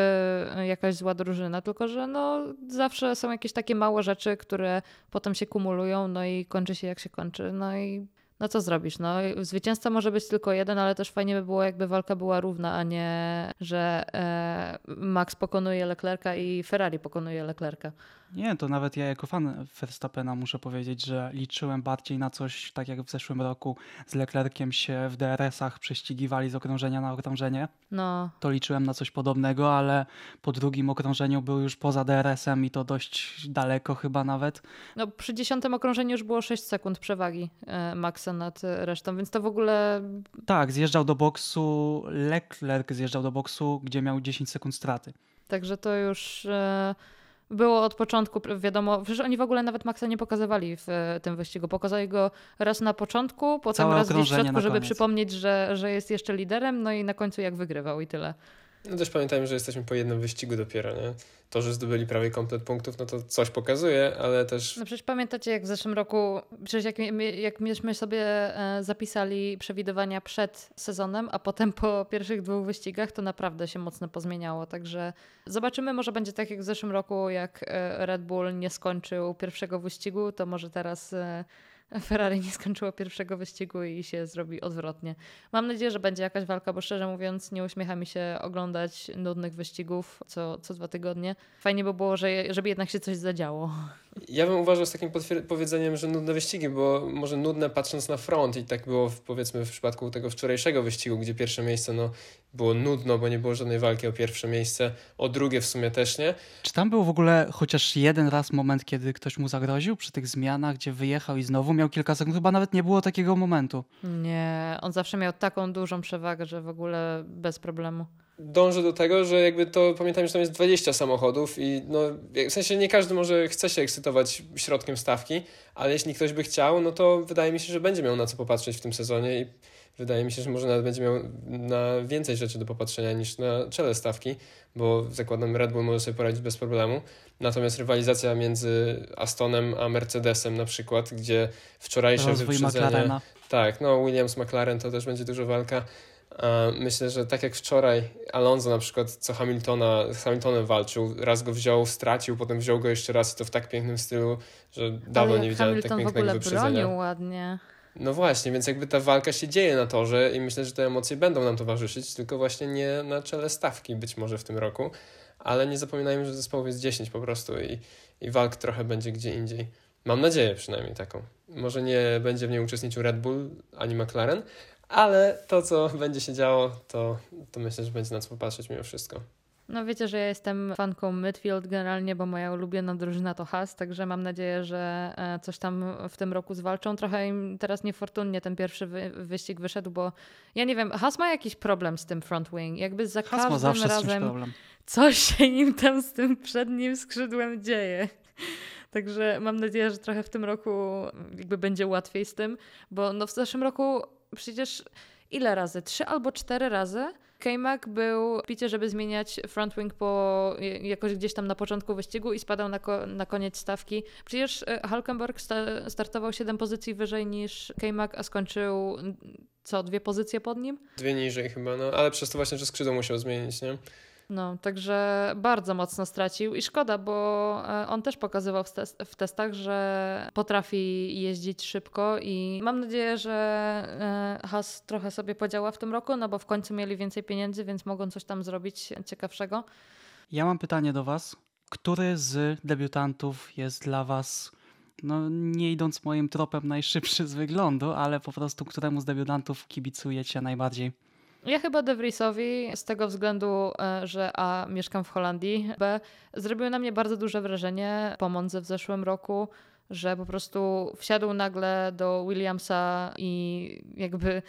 jakaś zła drużyna, tylko że no zawsze są jakieś takie małe rzeczy, które potem się kumulują, no i kończy się jak się kończy. No i no co zrobisz? No, zwycięzca może być tylko jeden, ale też fajnie by było, jakby walka była równa, a nie, że e, Max pokonuje Leclerca i Ferrari pokonuje Leclerca. Nie, to nawet ja jako fan Verstappena muszę powiedzieć, że liczyłem bardziej na coś, tak jak w zeszłym roku z Leclerciem się w DRS-ach prześcigiwali z okrążenia na okrążenie. No, To liczyłem na coś podobnego, ale po drugim okrążeniu był już poza DRS-em i to dość daleko chyba nawet. No, przy dziesiątym okrążeniu już było 6 sekund przewagi e, Maxa nad resztą, więc to w ogóle Tak, zjeżdżał do boksu, Leclerc zjeżdżał do boksu, gdzie miał 10 sekund straty. Także to już e, było od początku, wiadomo, przecież oni w ogóle nawet Maxa nie pokazywali w e, tym wyścigu. Pokazali go raz na początku, potem Całe raz w środku, żeby przypomnieć, że, że jest jeszcze liderem, no i na końcu jak wygrywał i tyle. No też pamiętajmy, że jesteśmy po jednym wyścigu dopiero, nie? To, że zdobyli prawie komplet punktów, no to coś pokazuje, ale też No przecież pamiętacie, jak w zeszłym roku, przecież jak, jak myśmy sobie e, zapisali przewidywania przed sezonem, a potem po pierwszych dwóch wyścigach, to naprawdę się mocno pozmieniało. Także zobaczymy, może będzie tak jak w zeszłym roku, jak e, Red Bull nie skończył pierwszego wyścigu, to może teraz e, Ferrari nie skończyło pierwszego wyścigu i się zrobi odwrotnie. Mam nadzieję, że będzie jakaś walka, bo szczerze mówiąc, nie uśmiecha mi się oglądać nudnych wyścigów co, co dwa tygodnie. Fajnie by było, że, żeby jednak się coś zadziało. Ja bym uważał z takim powiedzeniem, że nudne wyścigi, bo może nudne patrząc na front i tak było w, powiedzmy w przypadku tego wczorajszego wyścigu, gdzie pierwsze miejsce no, było nudno, bo nie było żadnej walki o pierwsze miejsce, o drugie w sumie też nie. Czy tam był w ogóle chociaż jeden raz moment, kiedy ktoś mu zagroził przy tych zmianach, gdzie wyjechał i znowu miał kilka sekund? Chyba nawet nie było takiego momentu. Nie, on zawsze miał taką dużą przewagę, że w ogóle bez problemu. Dążę do tego, że jakby to pamiętajmy, że tam jest 20 samochodów i no, w sensie nie każdy może chce się ekscytować środkiem stawki, ale jeśli ktoś by chciał, no to wydaje mi się, że będzie miał na co popatrzeć w tym sezonie i wydaje mi się, że może nawet będzie miał na więcej rzeczy do popatrzenia niż na czele stawki, bo zakładam Red Bull może sobie poradzić bez problemu. Natomiast rywalizacja między Astonem a Mercedesem na przykład, gdzie wczorajsze Rozwój wyprzedzenie... McLarena. Tak, no Williams, McLaren to też będzie duża walka. Myślę, że tak jak wczoraj Alonso na przykład, co Hamiltona, z Hamiltonem walczył, raz go wziął, stracił, potem wziął go jeszcze raz i to w tak pięknym stylu, że dawno nie widziałem Hamilton tak w pięknego ogóle wyprzedzenia. bronił ładnie. No właśnie, więc jakby ta walka się dzieje na torze i myślę, że te emocje będą nam towarzyszyć, tylko właśnie nie na czele stawki być może w tym roku, ale nie zapominajmy, że zespołów jest 10 po prostu i, i walk trochę będzie gdzie indziej. Mam nadzieję przynajmniej taką. Może nie będzie w niej uczestniczył Red Bull ani McLaren, ale to, co będzie się działo, to, to myślę, że będzie na co popatrzeć mimo wszystko. No wiecie, że ja jestem fanką midfield generalnie, bo moja ulubiona drużyna to Haas, także mam nadzieję, że e, coś tam w tym roku zwalczą. Trochę im teraz niefortunnie ten pierwszy wy wyścig wyszedł, bo ja nie wiem, Haas ma jakiś problem z tym front wing. Jakby za Has ma każdym zawsze z czymś razem problem. coś się im tam z tym przednim skrzydłem dzieje. Także mam nadzieję, że trochę w tym roku jakby będzie łatwiej z tym, bo no w zeszłym roku przecież ile razy? Trzy albo cztery razy. K-Mac był picie, żeby zmieniać front wing po jakoś gdzieś tam na początku wyścigu i spadał na, ko na koniec stawki. Przecież e, Hulkenberg sta startował 7 pozycji wyżej niż K-Mac, a skończył co, dwie pozycje pod nim? Dwie niżej chyba, no ale przez to właśnie, że skrzydło musiał zmienić, nie? No, także bardzo mocno stracił i szkoda, bo e, on też pokazywał w, test w, testach, że potrafi jeździć szybko i mam nadzieję, że e, Has trochę sobie podziała w tym roku, no bo w końcu mieli więcej pieniędzy, więc mogą coś tam zrobić ciekawszego. Ja mam pytanie do Was. Który z debiutantów jest dla Was, no nie idąc moim tropem, najszybszy z wyglądu, ale po prostu któremu z debiutantów kibicujecie najbardziej? Ja chyba De Vriesowi z tego względu, e, że A mieszkam w Holandii, B zrobił na mnie bardzo duże wrażenie po Mondze w zeszłym roku, że po prostu wsiadł nagle do Williamsa i jakby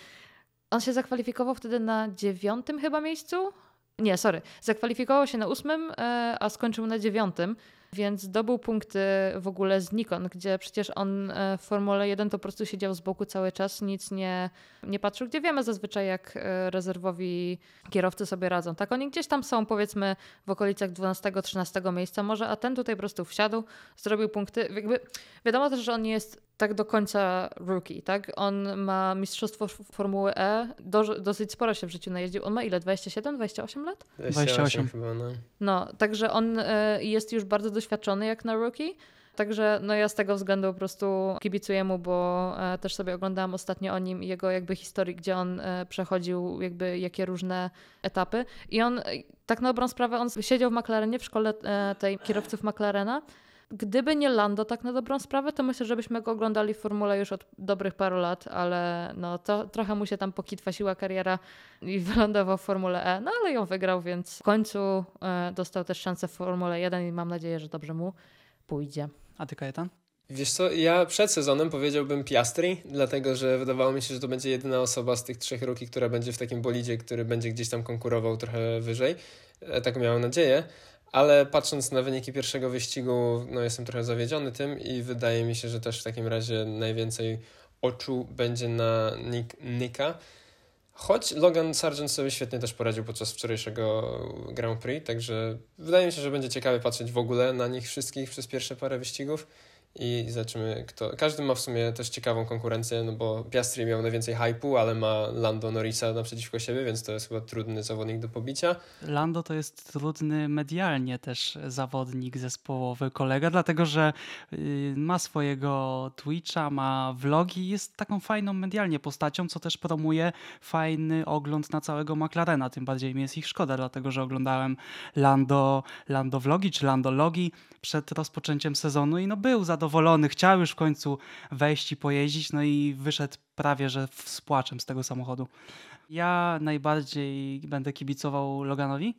on się zakwalifikował wtedy na dziewiątym chyba miejscu. Nie, sorry. Zakwalifikował się na ósmym, e, a skończył na dziewiątym. Więc zdobył punkty w ogóle z Nikon, gdzie przecież on e, w Formule 1 to po prostu siedział z boku cały czas, nic nie, nie patrzył, gdzie wiemy zazwyczaj jak e, rezerwowi kierowcy sobie radzą. Tak, oni gdzieś tam są powiedzmy w okolicach 12-13 miejsca może, a ten tutaj po prostu wsiadł, zrobił punkty. Jakby wiadomo też, że on nie jest tak do końca rookie, tak? On ma mistrzostwo Formuły E, do, dosyć sporo się w życiu najeździł. On ma ile? 27, 28 lat? 28 chyba, no. No, także on e, jest już bardzo doświadczony jak na rookie. Także no ja z tego względu po prostu kibicuję mu, bo e, też sobie oglądałam ostatnio o nim i jego jakby historii, gdzie on e, przechodził jakby jakie różne etapy. I on tak na dobrą sprawę, on siedział w McLarenie, w szkole tej kierowców McLarena Gdyby nie Lando tak na dobrą sprawę, to myślę, żebyśmy go oglądali w formule już od dobrych paru lat, ale no to trochę mu się tam pokitwasiła kariera i wylądował w Formule E, no ale ją wygrał, więc w końcu e, dostał też szansę w Formule 1 i mam nadzieję, że dobrze mu pójdzie. A ty Kajetan? Wiesz co, ja przed sezonem powiedziałbym Piastri, dlatego że wydawało mi się, że to będzie jedyna osoba z tych trzech ruki, która będzie w takim bolidzie, który będzie gdzieś tam konkurował trochę wyżej. E, tak miałem nadzieję. Ale patrząc na wyniki pierwszego wyścigu, no jestem trochę zawiedziony tym i wydaje mi się, że też w takim razie najwięcej oczu będzie na Nick, Nicka. Choć Logan Sargent sobie świetnie też poradził podczas wczorajszego Grand Prix, także wydaje mi się, że będzie ciekawie patrzeć w ogóle na nich wszystkich przez pierwsze parę wyścigów i zobaczymy kto. Każdy ma w sumie też ciekawą konkurencję, no bo Piastri miał najwięcej hypu, ale ma Lando Norrisa naprzeciwko siebie, więc to jest chyba trudny zawodnik do pobicia. Lando to jest trudny medialnie też zawodnik zespołowy, kolega, dlatego że y, ma swojego Twitcha, ma vlogi, jest taką fajną medialnie postacią, co też promuje fajny ogląd na całego McLarena, tym bardziej mi jest ich szkoda, dlatego że oglądałem Lando, Lando vlogi czy Lando logi przed rozpoczęciem sezonu i no był za zadowolony, chciał już w końcu wejść i pojeździć, no i wyszedł prawie że z płaczem z tego samochodu. Ja najbardziej będę kibicował Loganowi,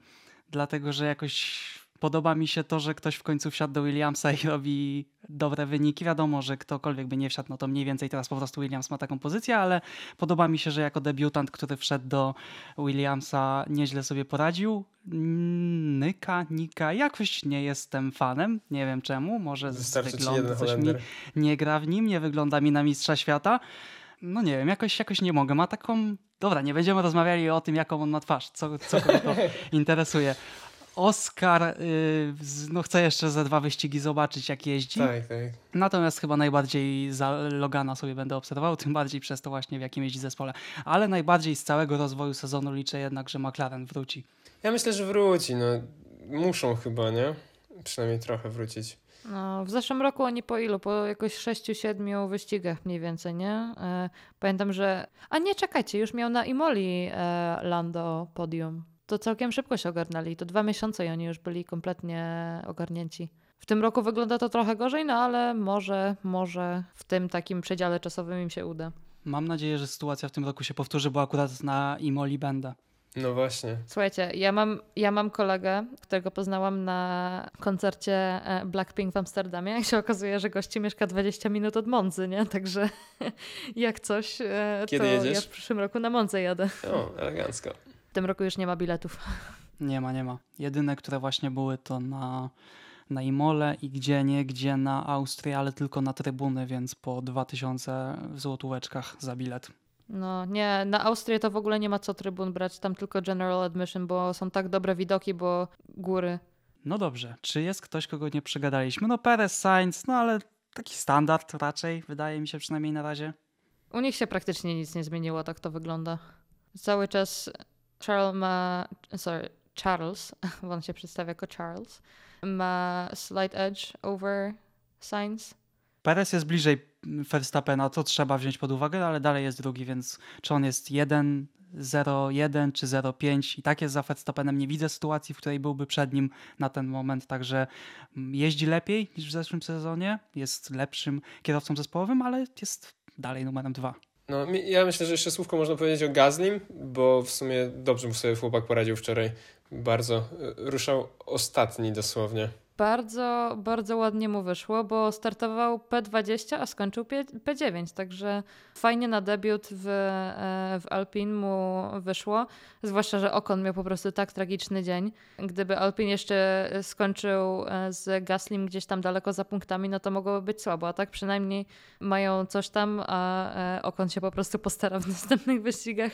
dlatego że jakoś Podoba mi się to, że ktoś w końcu wsiadł do Williamsa i robi dobre wyniki. Wiadomo, że ktokolwiek by nie wsiadł, no to mniej więcej teraz po prostu Williams ma taką pozycję, ale podoba mi się, że jako debiutant, który wszedł do Williamsa, nieźle sobie poradził. Nyka, Nika, jakoś nie jestem fanem, nie wiem czemu, może z wyglądu coś mi nie gra w nim, nie wygląda mi na mistrza świata. No nie wiem, jakoś, jakoś nie mogę. Ma taką Dobra, nie będziemy rozmawiali o tym, jaką on ma twarz, co, co kogo to interesuje. Oscar yy, no chce jeszcze ze dwa wyścigi zobaczyć, jak jeździ. Tak, tak. Natomiast chyba najbardziej za Logana sobie będę obserwował, tym bardziej przez to właśnie, w jakim jeździ zespole. Ale najbardziej z całego rozwoju sezonu liczę jednak, że McLaren wróci. Ja myślę, że wróci. No, muszą chyba, nie? Przynajmniej trochę wrócić. No, w zeszłym roku oni po ilu? Po jakoś 6-7 wyścigach mniej więcej, nie? E, pamiętam, że... A nie, czekajcie, już miał na Imoli e, Lando podium to całkiem szybko się ogarnęli. To dwa miesiące i oni już byli kompletnie ogarnięci. W tym roku wygląda to trochę gorzej, no ale może, może w tym takim przedziale czasowym im się uda. Mam nadzieję, że sytuacja w tym roku się powtórzy, bo akurat na Imoli będę. No właśnie. Słuchajcie, ja mam, ja mam kolegę, którego poznałam na koncercie e, Blackpink w Amsterdamie. Jak się okazuje, że gości mieszka 20 minut od Monzy, nie? Także jak coś, e, Kiedy to jedziesz? ja w przyszłym roku na Monzę jadę. O, elegancko. W tym roku już nie ma biletów. Nie ma, nie ma. Jedyne, które właśnie były to na, na Imole i gdzie nie, gdzie na Austrię, ale tylko na trybuny, więc po 2000 w złotóweczkach za bilet. No nie, na Austrię to w ogóle nie ma co trybun brać, tam tylko general admission, bo są tak dobre widoki, bo góry. No dobrze, czy jest ktoś, kogo nie przegadaliśmy? No Perez, Sainz, no ale taki standard raczej, wydaje mi się przynajmniej na razie. U nich się praktycznie nic nie zmieniło, tak to wygląda. Cały czas Charles ma, sorry, Charles, bo on się przedstawia jako Charles, ma slight edge over Sainz. Perez jest bliżej Verstappena, to trzeba wziąć pod uwagę, ale dalej jest drugi, więc czy on jest 1, 0,1 czy 0,5 i tak jest za Verstappenem. Nie widzę sytuacji, w której byłby przed nim na ten moment, także mm, jeździ lepiej niż w zeszłym sezonie, jest lepszym kierowcą zespołowym, ale jest dalej numerem dwa. No, ja myślę, że jeszcze słówko można powiedzieć o Gazlim, bo w sumie dobrze mu sobie chłopak poradził wczoraj. Bardzo e, ruszał ostatni dosłownie. Bardzo, bardzo ładnie mu wyszło, bo startował P20, a skończył P9, także fajnie na debiut w, e, w Alpin mu wyszło. Zwłaszcza, że Okon miał po prostu tak tragiczny dzień. Gdyby Alpin jeszcze skończył e, z Gaslim gdzieś tam daleko za punktami, no to mogłoby być słabo, a tak przynajmniej mają coś tam, a e, Okon się po prostu postara w następnych wyścigach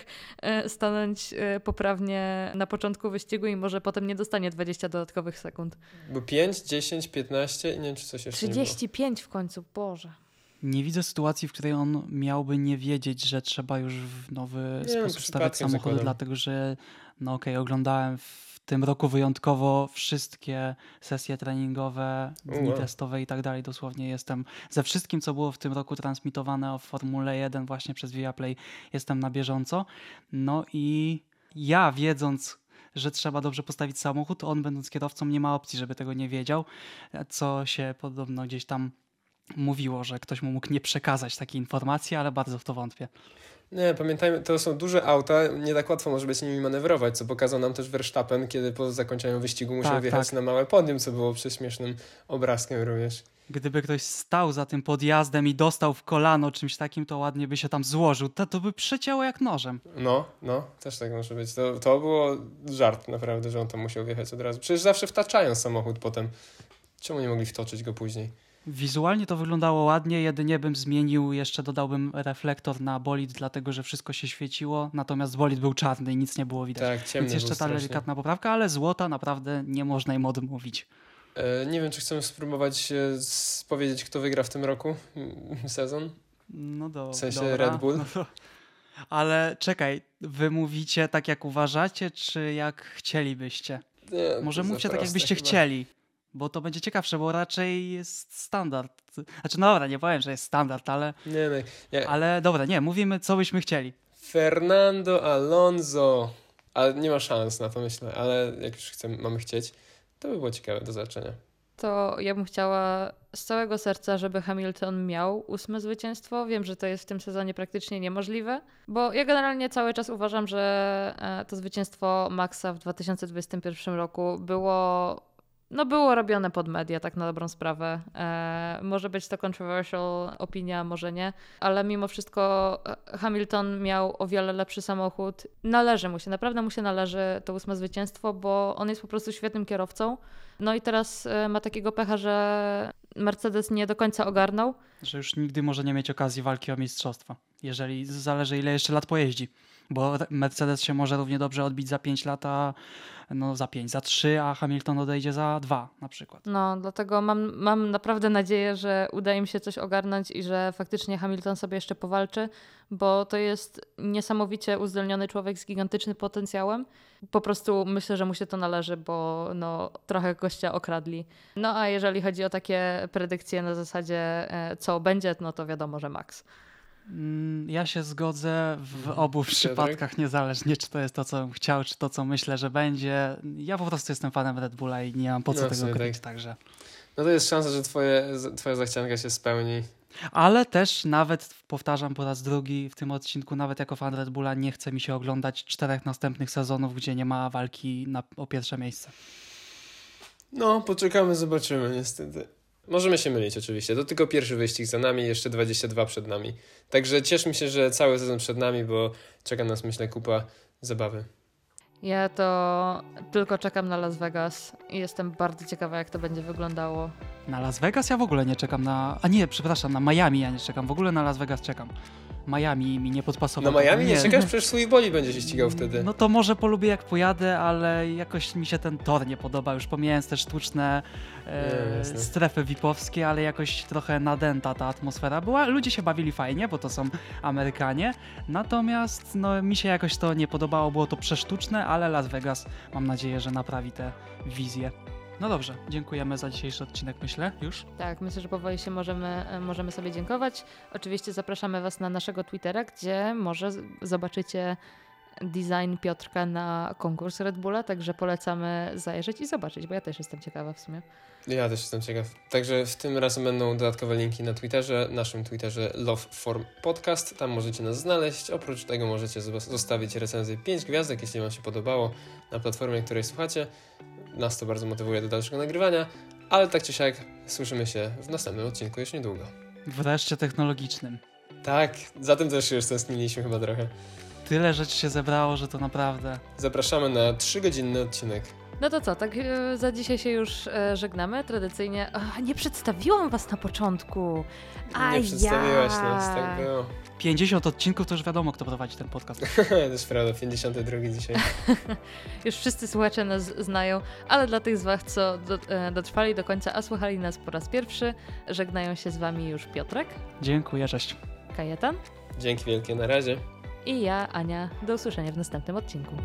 stanąć poprawnie na początku wyścigu i może potem nie dostanie 20 dodatkowych sekund. Bo 5 10, 15 i nie wiem, czy coś jeszcze 35 w końcu, Boże. Nie widzę sytuacji, w której on miałby nie wiedzieć, że trzeba już w nowy nie sposób stawiać samochód, dlatego że no okej, okay, oglądałem w tym roku wyjątkowo wszystkie sesje treningowe, dni wow. testowe i tak dalej. Dosłownie jestem ze wszystkim, co było w tym roku transmitowane o Formule 1 właśnie przez Viaplay, jestem na bieżąco. No i ja wiedząc, że trzeba dobrze postawić samochód. On, będąc kierowcą, nie ma opcji, żeby tego nie wiedział, co się podobno gdzieś tam mówiło, że ktoś mu mógł nie przekazać takiej informacji, ale bardzo w to wątpię. Nie, pamiętajmy, to są duże auta, nie tak łatwo może być nimi manewrować, co pokazał nam też Verstappen, kiedy po zakończeniu wyścigu musiał tak, wjechać tak. na małe podium, co było prześmiesznym obrazkiem również. Gdyby ktoś stał za tym podjazdem i dostał w kolano czymś takim, to ładnie by się tam złożył. To, to by przecięło jak nożem. No, no, też tak może być. To, to było żart naprawdę, że on tam musiał wjechać od razu. Przecież zawsze wtaczają samochód potem. Czemu nie mogli wtoczyć go później? Wizualnie to wyglądało ładnie, jedynie bym zmienił, jeszcze dodałbym reflektor na bolid, dlatego że wszystko się świeciło, natomiast bolid był czarny i nic nie było widać. Tak, ciemny Więc jeszcze ta delikatna poprawka, ale złota naprawdę nie można im odmówić. E, nie wiem, czy chcemy spróbować powiedzieć, kto wygra w tym roku sezon. No do, W sensie dobra. Red Bull. No ale czekaj, wy mówicie tak, jak uważacie, czy jak chcielibyście? Nie, Może mówcie tak, jakbyście chyba. chcieli, bo to będzie ciekawsze, bo raczej jest standard. Znaczy, no dobra, nie powiem, że jest standard, ale. Nie, nie, nie. Ale dobra, nie, mówimy, co byśmy chcieli. Fernando Alonso. Ale nie ma szans na to, myślę, ale jak już chcemy, mamy chcieć. To by było ciekawe do zobaczenia. To ja bym chciała z całego serca, żeby Hamilton miał ósme zwycięstwo. Wiem, że to jest w tym sezonie praktycznie niemożliwe, bo ja generalnie cały czas uważam, że e, to zwycięstwo Maxa w 2021 roku było no było robione pod media, tak na dobrą sprawę. E, może być to controversial opinia, może nie, ale mimo wszystko e, Hamilton miał o wiele lepszy samochód. Należy mu się, naprawdę mu się należy to ósme zwycięstwo, bo on jest po prostu świetnym kierowcą. No i teraz e, ma takiego pecha, że Mercedes nie do końca ogarnął. Że już nigdy może nie mieć okazji walki o mistrzostwo, jeżeli zależy ile jeszcze lat pojeździ bo Mercedes się może równie dobrze odbić za 5 lat, a no za 5, za 3, a Hamilton odejdzie za 2 na przykład. No, dlatego mam, mam naprawdę nadzieję, że uda im się coś ogarnąć i że faktycznie Hamilton sobie jeszcze powalczy, bo to jest niesamowicie uzdolniony człowiek z gigantycznym potencjałem. Po prostu myślę, że mu się to należy, bo no, trochę gościa okradli. No a jeżeli chodzi o takie predykcje na zasadzie e, co będzie, no to wiadomo, że Max. Mm, ja się zgodzę w mhm. obu przypadkach, niezależnie czy to jest to, co bym chciał, czy to, co myślę, że będzie. Ja po prostu jestem fanem Red Bulla i nie mam po co no, tego kryć, tak. także... No to jest szansa, że twoje, twoja zachcianka się spełni. Ale też nawet, powtarzam po raz drugi w tym odcinku, nawet jako fan Red Bulla nie chce mi się oglądać czterech następnych sezonów, gdzie nie ma walki na, o pierwsze miejsce. No, poczekamy, zobaczymy niestety. Możemy się mylić oczywiście. To tylko pierwszy wyścig za nami, jeszcze 22 przed nami. Także cieszmy się, że cały sezon przed nami, bo czeka nas myślę kupa zabawy. Ja to tylko czekam na Las Vegas i jestem bardzo ciekawa, jak to będzie wyglądało. Na Las Vegas ja w ogóle nie czekam na. A nie, przepraszam, na Miami ja nie czekam. W ogóle na Las Vegas czekam. Miami mi nie Na podpasowało. Miami nie czekasz? Przecież swój boli będzie się ścigał wtedy. No to może polubię jak pojadę, ale jakoś mi się ten tor nie podoba. Już pomijając te sztuczne e, Jasne. strefy VIP-owskie, ale jakoś trochę nadęta ta atmosfera była. Ludzie się bawili fajnie, bo to są Amerykanie. Natomiast no, mi się jakoś to nie podobało, było to przesztuczne, ale Las Vegas mam nadzieję, że naprawi tę wizję. No dobrze, dziękujemy za dzisiejszy odcinek, myślę. Już? Tak, myślę, że powoli się możemy, e, możemy sobie dziękować. Oczywiście zapraszamy Was na naszego Twittera, gdzie może zobaczycie design Piotrka na konkurs Red Bulla, także polecamy zajrzeć i zobaczyć, bo ja też jestem ciekawa w sumie. Ja też jestem ciekaw. Także w tym razem będą dodatkowe linki na Twitterze, naszym Twitterze Love Form Podcast. Tam możecie nas znaleźć. Oprócz tego możecie zostawić recenzję 5 gwiazdek, jeśli Wam się podobało na platformie, której słuchacie. Nas to bardzo motywuje do dalszego nagrywania, ale tak czy siak słyszymy się w następnym odcinku już niedługo. Wreszcie technologicznym. Tak, za tym też się już tęskniliśmy chyba trochę. Tyle rzeczy się zebrało, że to naprawdę... Zapraszamy na 3-godzinny odcinek. No to co, tak e, za dzisiaj się już e, żegnamy. Tradycyjnie. A, nie przedstawiłam Was na początku. Nie przedstawiłaś nas, tak było. 50 odcinków to już wiadomo, kto prowadzi ten podcast. to jest prawda, 52 dzisiaj. Już wszyscy słuchacze nas znają, ale dla tych z Was, co do, e, dotrwali do końca, a słuchali nas po raz pierwszy, żegnają się z Wami już Piotrek, Dziękuję, cześć. Kajetan Dzięki wielkie, na razie. I ja, Ania. Do usłyszenia w następnym odcinku.